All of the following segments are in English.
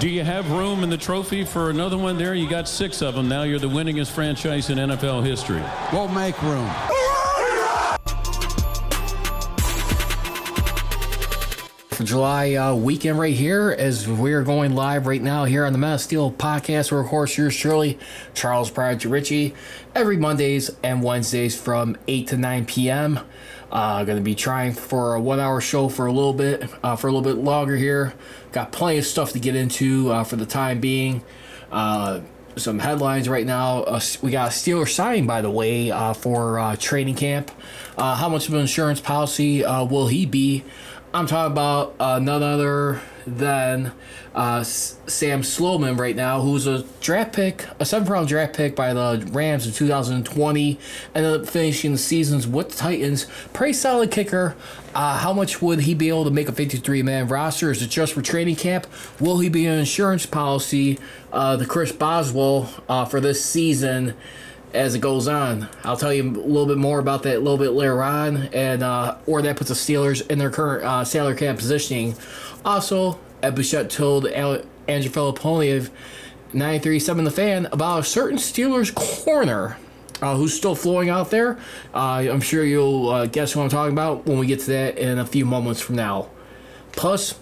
Do you have room in the trophy for another one there? You got six of them now. You're the winningest franchise in NFL history. We'll make room. For July uh, weekend right here, as we're going live right now here on the Mass Steel Podcast, where of course yours truly, Charles Prodigy Ritchie, every Mondays and Wednesdays from 8 to 9 p.m. Uh, going to be trying for a one hour show for a little bit, uh, for a little bit longer here. Got plenty of stuff to get into uh, for the time being. Uh, some headlines right now. Uh, we got a Steeler signing, by the way, uh, for training camp. How much of an insurance policy will he be? I'm talking about uh, none other than uh, Sam Sloman right now, who's a draft pick, a seventh round draft pick by the Rams in 2020, ended up finishing the seasons with the Titans. Pretty solid kicker. Uh, how much would he be able to make a 53 man roster? Is it just for training camp? Will he be an insurance policy? Uh, the Chris Boswell uh, for this season as it goes on. I'll tell you a little bit more about that a little bit later on, and uh, or that puts the Steelers in their current uh, salary cap positioning. Also, Ed Bouchette told Al- Andrew Fillipponi of 937 The Fan about a certain Steelers corner uh, who's still flowing out there. Uh, I'm sure you'll uh, guess who I'm talking about when we get to that in a few moments from now. Plus,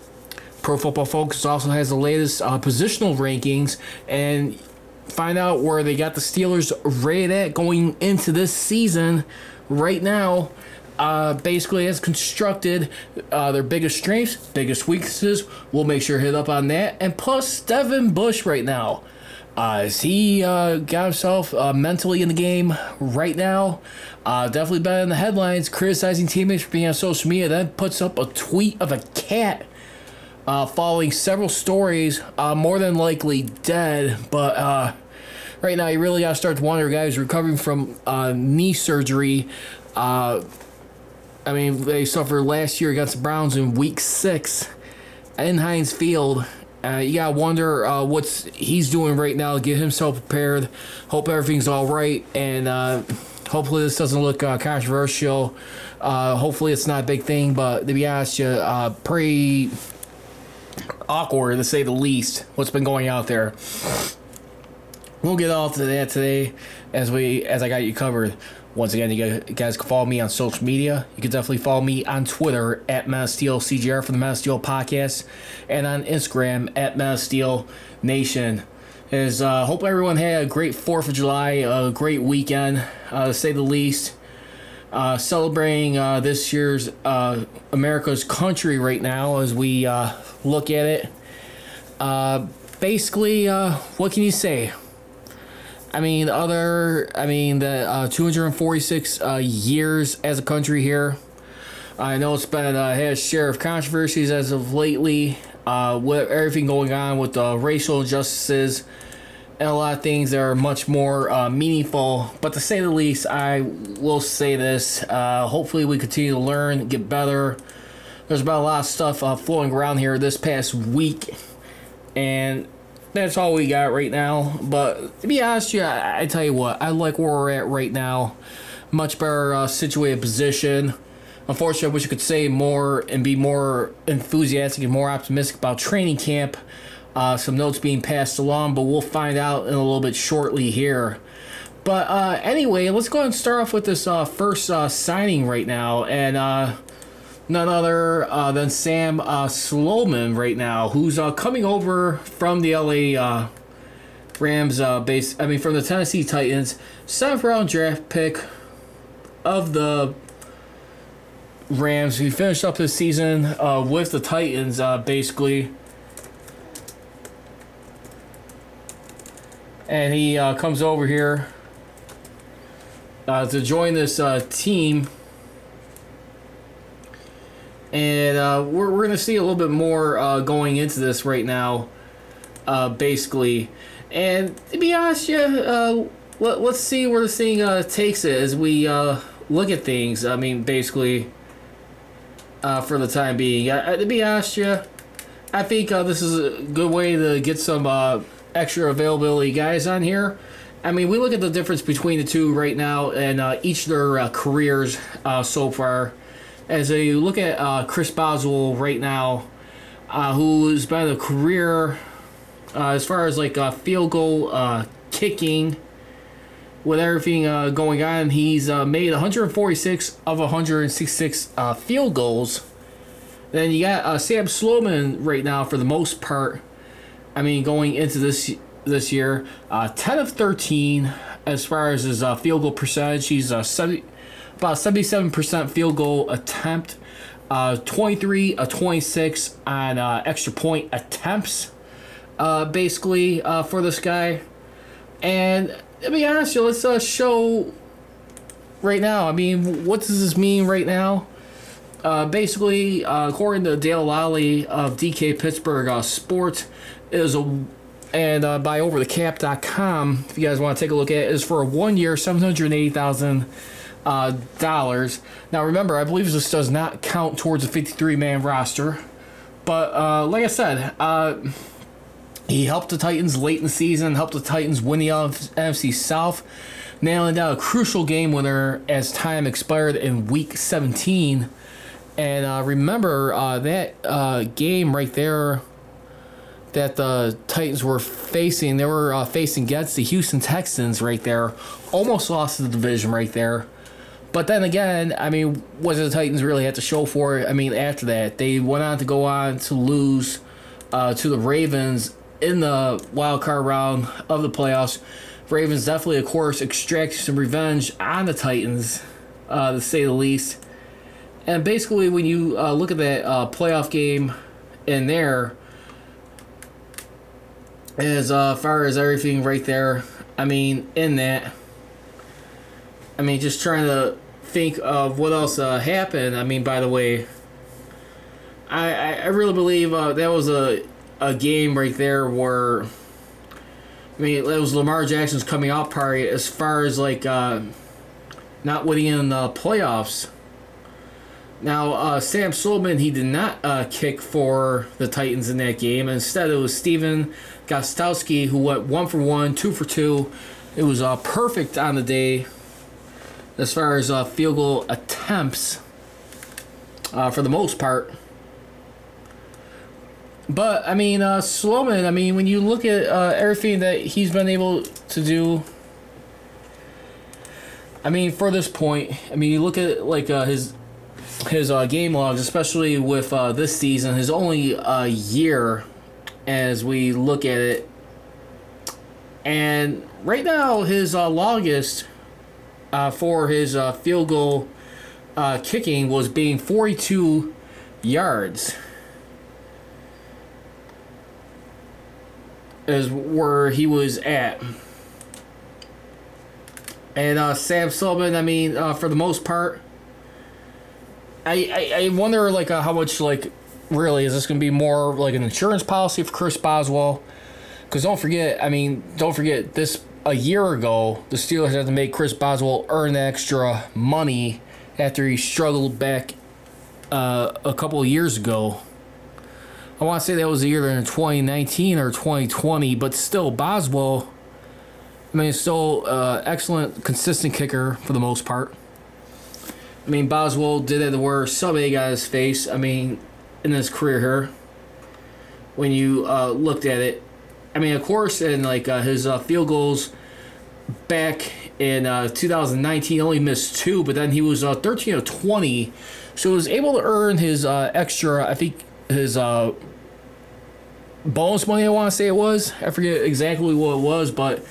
Pro Football Focus also has the latest uh, positional rankings and find out where they got the Steelers rated at going into this season right now. Uh, basically, as constructed, uh, their biggest strengths, biggest weaknesses. We'll make sure to hit up on that. And plus, Devin Bush right now. Uh, is he uh, got himself uh, mentally in the game right now? Uh, definitely been in the headlines, criticizing teammates for being on social media. Then puts up a tweet of a cat uh, following several stories, uh, more than likely dead. But uh, right now, you really got to start to wonder, guys, recovering from uh, knee surgery. Uh, I mean, they suffered last year against the Browns in Week Six in Heinz Field. Uh, you gotta wonder uh, what's he's doing right now to get himself prepared. Hope everything's all right, and uh, hopefully this doesn't look uh, controversial. Uh, hopefully it's not a big thing, but to be honest, you uh, pretty awkward to say the least. What's been going out there? We'll get off to that today, as we as I got you covered. Once again, you guys can follow me on social media. You can definitely follow me on Twitter at Steel CGR for the Mass Steel Podcast, and on Instagram at Mass Steel Nation. Is uh, hope everyone had a great Fourth of July, a great weekend, uh, to say the least. Uh, celebrating uh, this year's uh, America's country right now as we uh, look at it. Uh, basically, uh, what can you say? I mean, other, I mean, the uh, 246 uh, years as a country here. I know it's been uh, had a share of controversies as of lately, uh, with everything going on with the racial injustices and a lot of things that are much more uh, meaningful. But to say the least, I will say this: uh, hopefully, we continue to learn, get better. There's about a lot of stuff uh, flowing around here this past week, and that's all we got right now. But to be honest, yeah, I, I tell you what, I like where we're at right now. Much better uh, situated position. Unfortunately, I wish I could say more and be more enthusiastic and more optimistic about training camp. Uh, some notes being passed along, but we'll find out in a little bit shortly here. But uh, anyway, let's go and start off with this uh, first uh, signing right now, and uh, none other uh, than Sam uh, Sloman right now, who's coming over from the LA Rams base. I mean, from the Tennessee Titans, seventh round draft pick of the Rams. He finished up his season with the Titans, basically. And he uh, comes over here uh, to join this uh, team. And uh, we're, we're going to see a little bit more uh, going into this right now. uh, basically. And to be honest, yeah, let, let's see where this thing takes it as we look at things. I mean, basically, for the time being. To be honest, yeah, I think this is a good way to get some extra availability guys on here. I mean, we look at the difference between the two right now and uh, each their uh, careers uh, so far. As you look at uh, Chris Boswell right now, uh, who's been a career uh, as far as like field goal kicking, with everything going on, he's made 146 of 166 uh, field goals. Then you got Sam Sloman right now for the most part. I mean, going into this this year, uh, 10 of 13 as far as his uh, field goal percentage. He's uh, 70, about 77% field goal attempt, uh, 23 of 26 on uh, extra point attempts, uh, basically uh, for this guy. And to be honest, you, let's uh, show right now. I mean, what does this mean right now? Uh, basically, uh, according to Dale Lolley of DK Pittsburgh uh, Sports, is a and uh, by overthecap.com, if you guys want to take a look at it, is for a one year, seven hundred eighty thousand uh, dollars. Now, remember, I believe this does not count towards a fifty-three man roster, but uh, like I said, uh, he helped the Titans late in the season, helped the Titans win the NFC South, nailing down a crucial game winner as time expired in Week 17. And uh, remember uh, that uh, game right there that the Titans were facing. They were uh, facing against the Houston Texans right there. Almost lost the division right there. But then again, I mean, what did the Titans really have to show for it? I mean, after that, they went on to go on to lose uh, to the Ravens in the wild card round of the playoffs. Ravens definitely, of course, extracted some revenge on the Titans, uh, to say the least. And basically, when you uh, look at that uh, playoff game in there, as uh, far as everything right there, I mean, in that, I mean, just trying to think of what else uh, happened. I mean, by the way, I, I, I really believe uh, that was a, a game right there where, I mean, it was Lamar Jackson's coming out party as far as like uh, not winning in the playoffs. Now, uh, Sam Sullivan, he did not uh, kick for the Titans in that game. Instead, it was Stephen Gostkowski who went one for one, two for two. It was uh, perfect on the day as far as uh, field goal attempts uh, for the most part. But, I mean, uh, Sloman, I mean, when you look at uh, everything that he's been able to do, I mean, for this point, I mean, you look at like uh, his his uh, game logs, especially with uh, this season, his only uh, year as we look at it. And right now, his uh, longest uh, for his uh, field goal uh, kicking was being 42 yards. Is where he was at. And Sam Sullivan, I mean, for the most part, I, I, I wonder like uh, how much like really is this going to be more like an insurance policy for Chris Boswell? Because don't forget, I mean, don't forget this a year ago the Steelers had to make Chris Boswell earn extra money after he struggled back uh, a couple of years ago. I want to say that was either in 2019 or 2020, but still Boswell. I mean, still uh, excellent, consistent kicker for the most part. I mean, Boswell did it to where somebody got his face. I mean, in his career here, when you uh, looked at it, I mean, of course, in like uh, his uh, field goals back in uh, 2019, only missed two, but then he was uh, 13 of 20, so he was able to earn his uh, extra. I think his bonus money. I want to say it was. I forget exactly what it was, but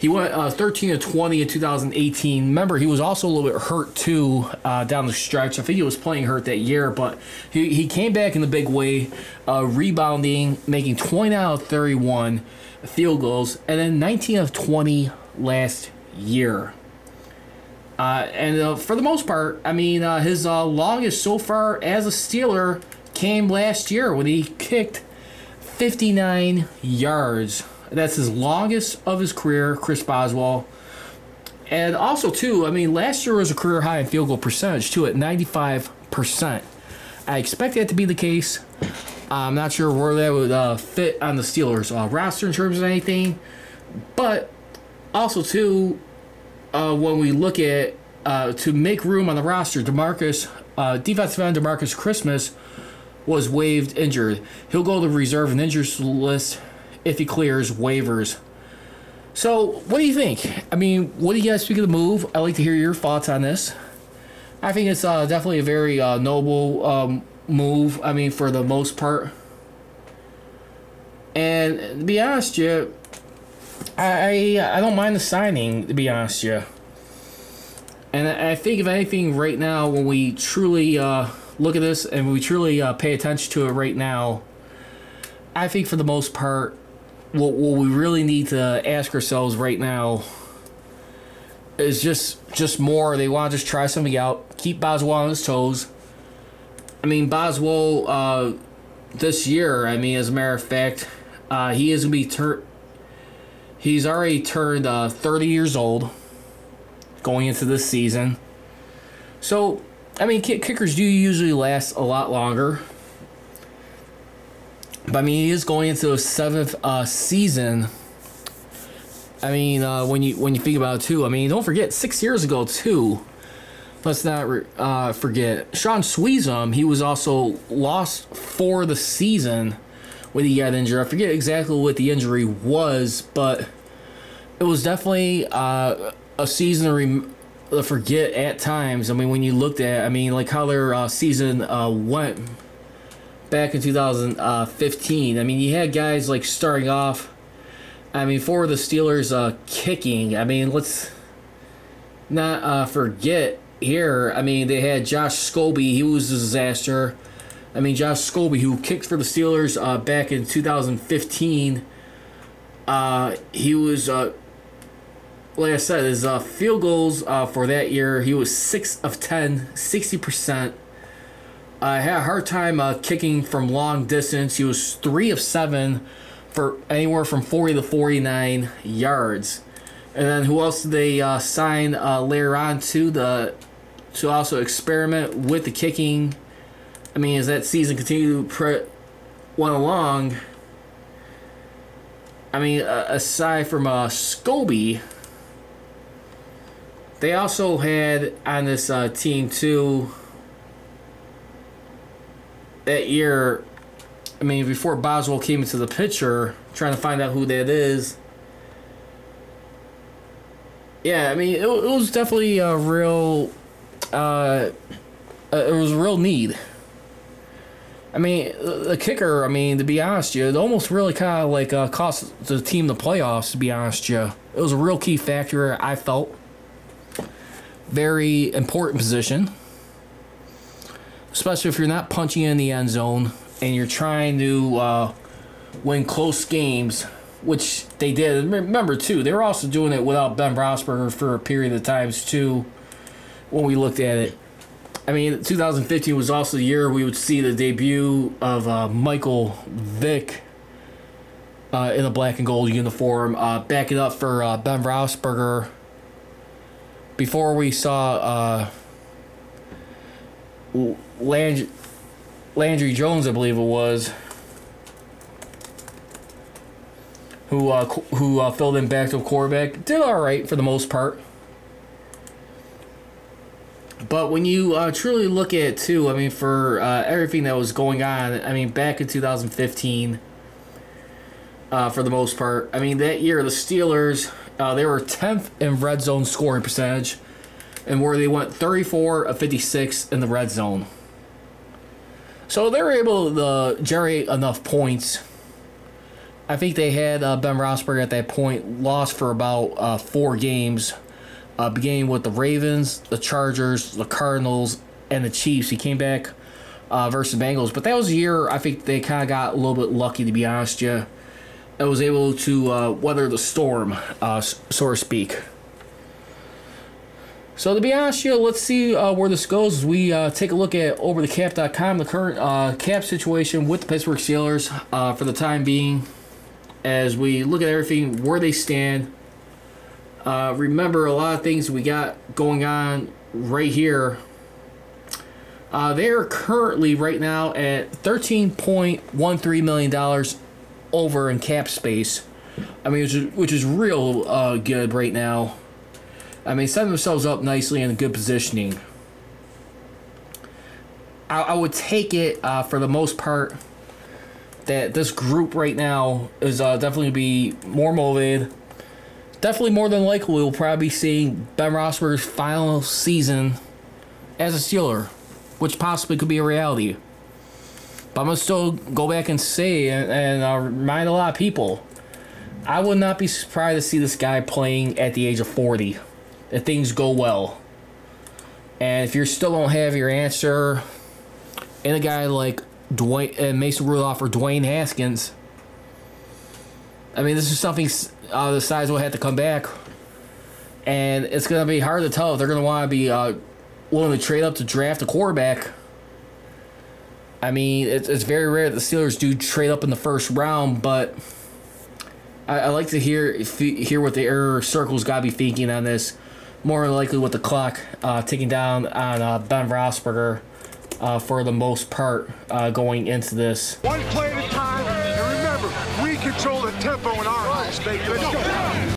he went uh, 13 to 20 in 2018. Remember, he was also a little bit hurt too uh, down the stretch. I think he was playing hurt that year, but he, he came back in the big way, uh, rebounding, making 20 out of 31 field goals, and then 19 of 20 last year. Uh, and uh, for the most part, I mean, uh, his longest so far as a Steeler came last year when he kicked 59 yards. That's his longest of his career, Chris Boswell. And also, too, I mean, last year was a career high in field goal percentage, too, at 95%. I expect that to be the case. I'm not sure where that would uh, fit on the Steelers uh, roster in terms of anything. But also, too, uh, when we look at uh, to make room on the roster, Demarcus, uh, defensive end Demarcus Christmas was waived injured. He'll go to the reserve and injuries list if he clears waivers. So, what do you think? I mean, what do you guys think of the move? I'd like to hear your thoughts on this. I think it's uh, definitely a very uh, noble um, move. I mean, for the most part. And to be honest, you, I I don't mind the signing. To be honest, you. And I think if anything, right now, when we truly uh, look at this and we truly uh, pay attention to it right now, I think for the most part, what, what we really need to ask ourselves right now is just just more. They want to just try something out, keep Boswell on his toes. I mean, Boswell uh, this year. I mean, as a matter of fact, uh, he is gonna be turned. He's already turned uh, 30 years old going into this season. So, I mean, kickers do usually last a lot longer. But I mean, he is going into a seventh uh, season. I mean, uh, when you when you think about it too, I mean, don't forget six years ago too. Let's not uh, forget Shaun Suisham. He was also lost for the season when he got injured. I forget exactly what the injury was, but it was definitely uh, a season to, rem- to forget at times. I mean, when you looked at, I mean, like how their uh, season uh, went back in 2015. I mean, you had guys like starting off. I mean, for the Steelers uh, kicking, I mean, let's not uh, forget here. I mean, they had Josh Scobee. He was a disaster. I mean, Josh Scobee, who kicked for the Steelers uh, back in 2015. Uh, he was uh, like I said, his uh, field goals uh, for that year, he was 6 of 10, 60%. I uh, had a hard time uh, kicking from long distance. He was 3 of 7 for anywhere from 40 to 49 yards. And then who else did they uh, sign uh, later on to the to also experiment with the kicking? I mean, as that season continued pre- went along, I mean, aside from uh, Scobee, they also had on this uh, team too that year. I mean, before Boswell came into the picture, trying to find out who that is. Yeah, I mean, it, it was definitely a real. Uh, uh, it was a real need. I mean, the kicker. I mean, to be honest, you, it almost really kind of like uh, cost the team the playoffs. To be honest, you, it was a real key factor. I felt very important position, especially if you're not punching in the end zone and you're trying to uh, win close games, which they did. Remember, too, they were also doing it without Ben Roethlisberger for a period of times, too, when we looked at it. I mean, 2015 was also the year we would see the debut of uh, Michael Vick uh, in a black and gold uniform, uh, backing up for uh, Ben Roethlisberger before we saw uh, Land- Landry Jones, I believe it was, who uh, who uh, filled in back to a quarterback, did all right for the most part. But when you uh, truly look at it too, I mean, for uh, everything that was going on, I mean, back in 2015, uh, for the most part, I mean, that year the Steelers uh, they were 10th in red zone scoring percentage, and where they went 34 of 56 in the red zone. So they were able to generate enough points. I think they had uh, Ben Roethlisberger at that point lost for about uh, four games, uh, beginning with the Ravens, the Chargers, the Cardinals, and the Chiefs. He came back uh, versus Bengals, but that was a year I think they kind of got a little bit lucky, to be honest. Yeah, I was able to uh, weather the storm, uh, so to speak. So to be honest, you know, let's see uh, where this goes as we uh, take a look at overthecap.com, the current uh, cap situation with the Pittsburgh Steelers uh, for the time being, as we look at everything where they stand. Uh, remember a lot of things we got going on right here. Uh, they are currently right now at thirteen point one three million dollars over in cap space. I mean, which is, which is real good right now. I mean, setting themselves up nicely in a good positioning. I, I would take it uh, for the most part that this group right now is uh, definitely be more motivated. Definitely more than likely, we'll probably be seeing Ben Roethlisberger's final season as a Steeler, which possibly could be a reality. But I'm gonna still go back and say and, and uh, remind a lot of people. I would not be surprised to see this guy playing at the age of 40 if things go well. And if you still don't have your answer, and a guy like Dwayne uh, Mason Rudolph or Dwayne Haskins, I mean, this is something uh, the size will have to come back, and it's gonna be hard to tell if they're gonna want to be uh, willing to trade up to draft a quarterback. I mean, it's, it's very rare that the Steelers do trade up in the first round, but I, I like to hear hear what the error circle's got to be thinking on this. More likely with the clock uh, ticking down on uh, Ben Roethlisberger uh, for the most part uh, going into this. One play at a time, and remember, we control the tempo in our house, baby. Let's go.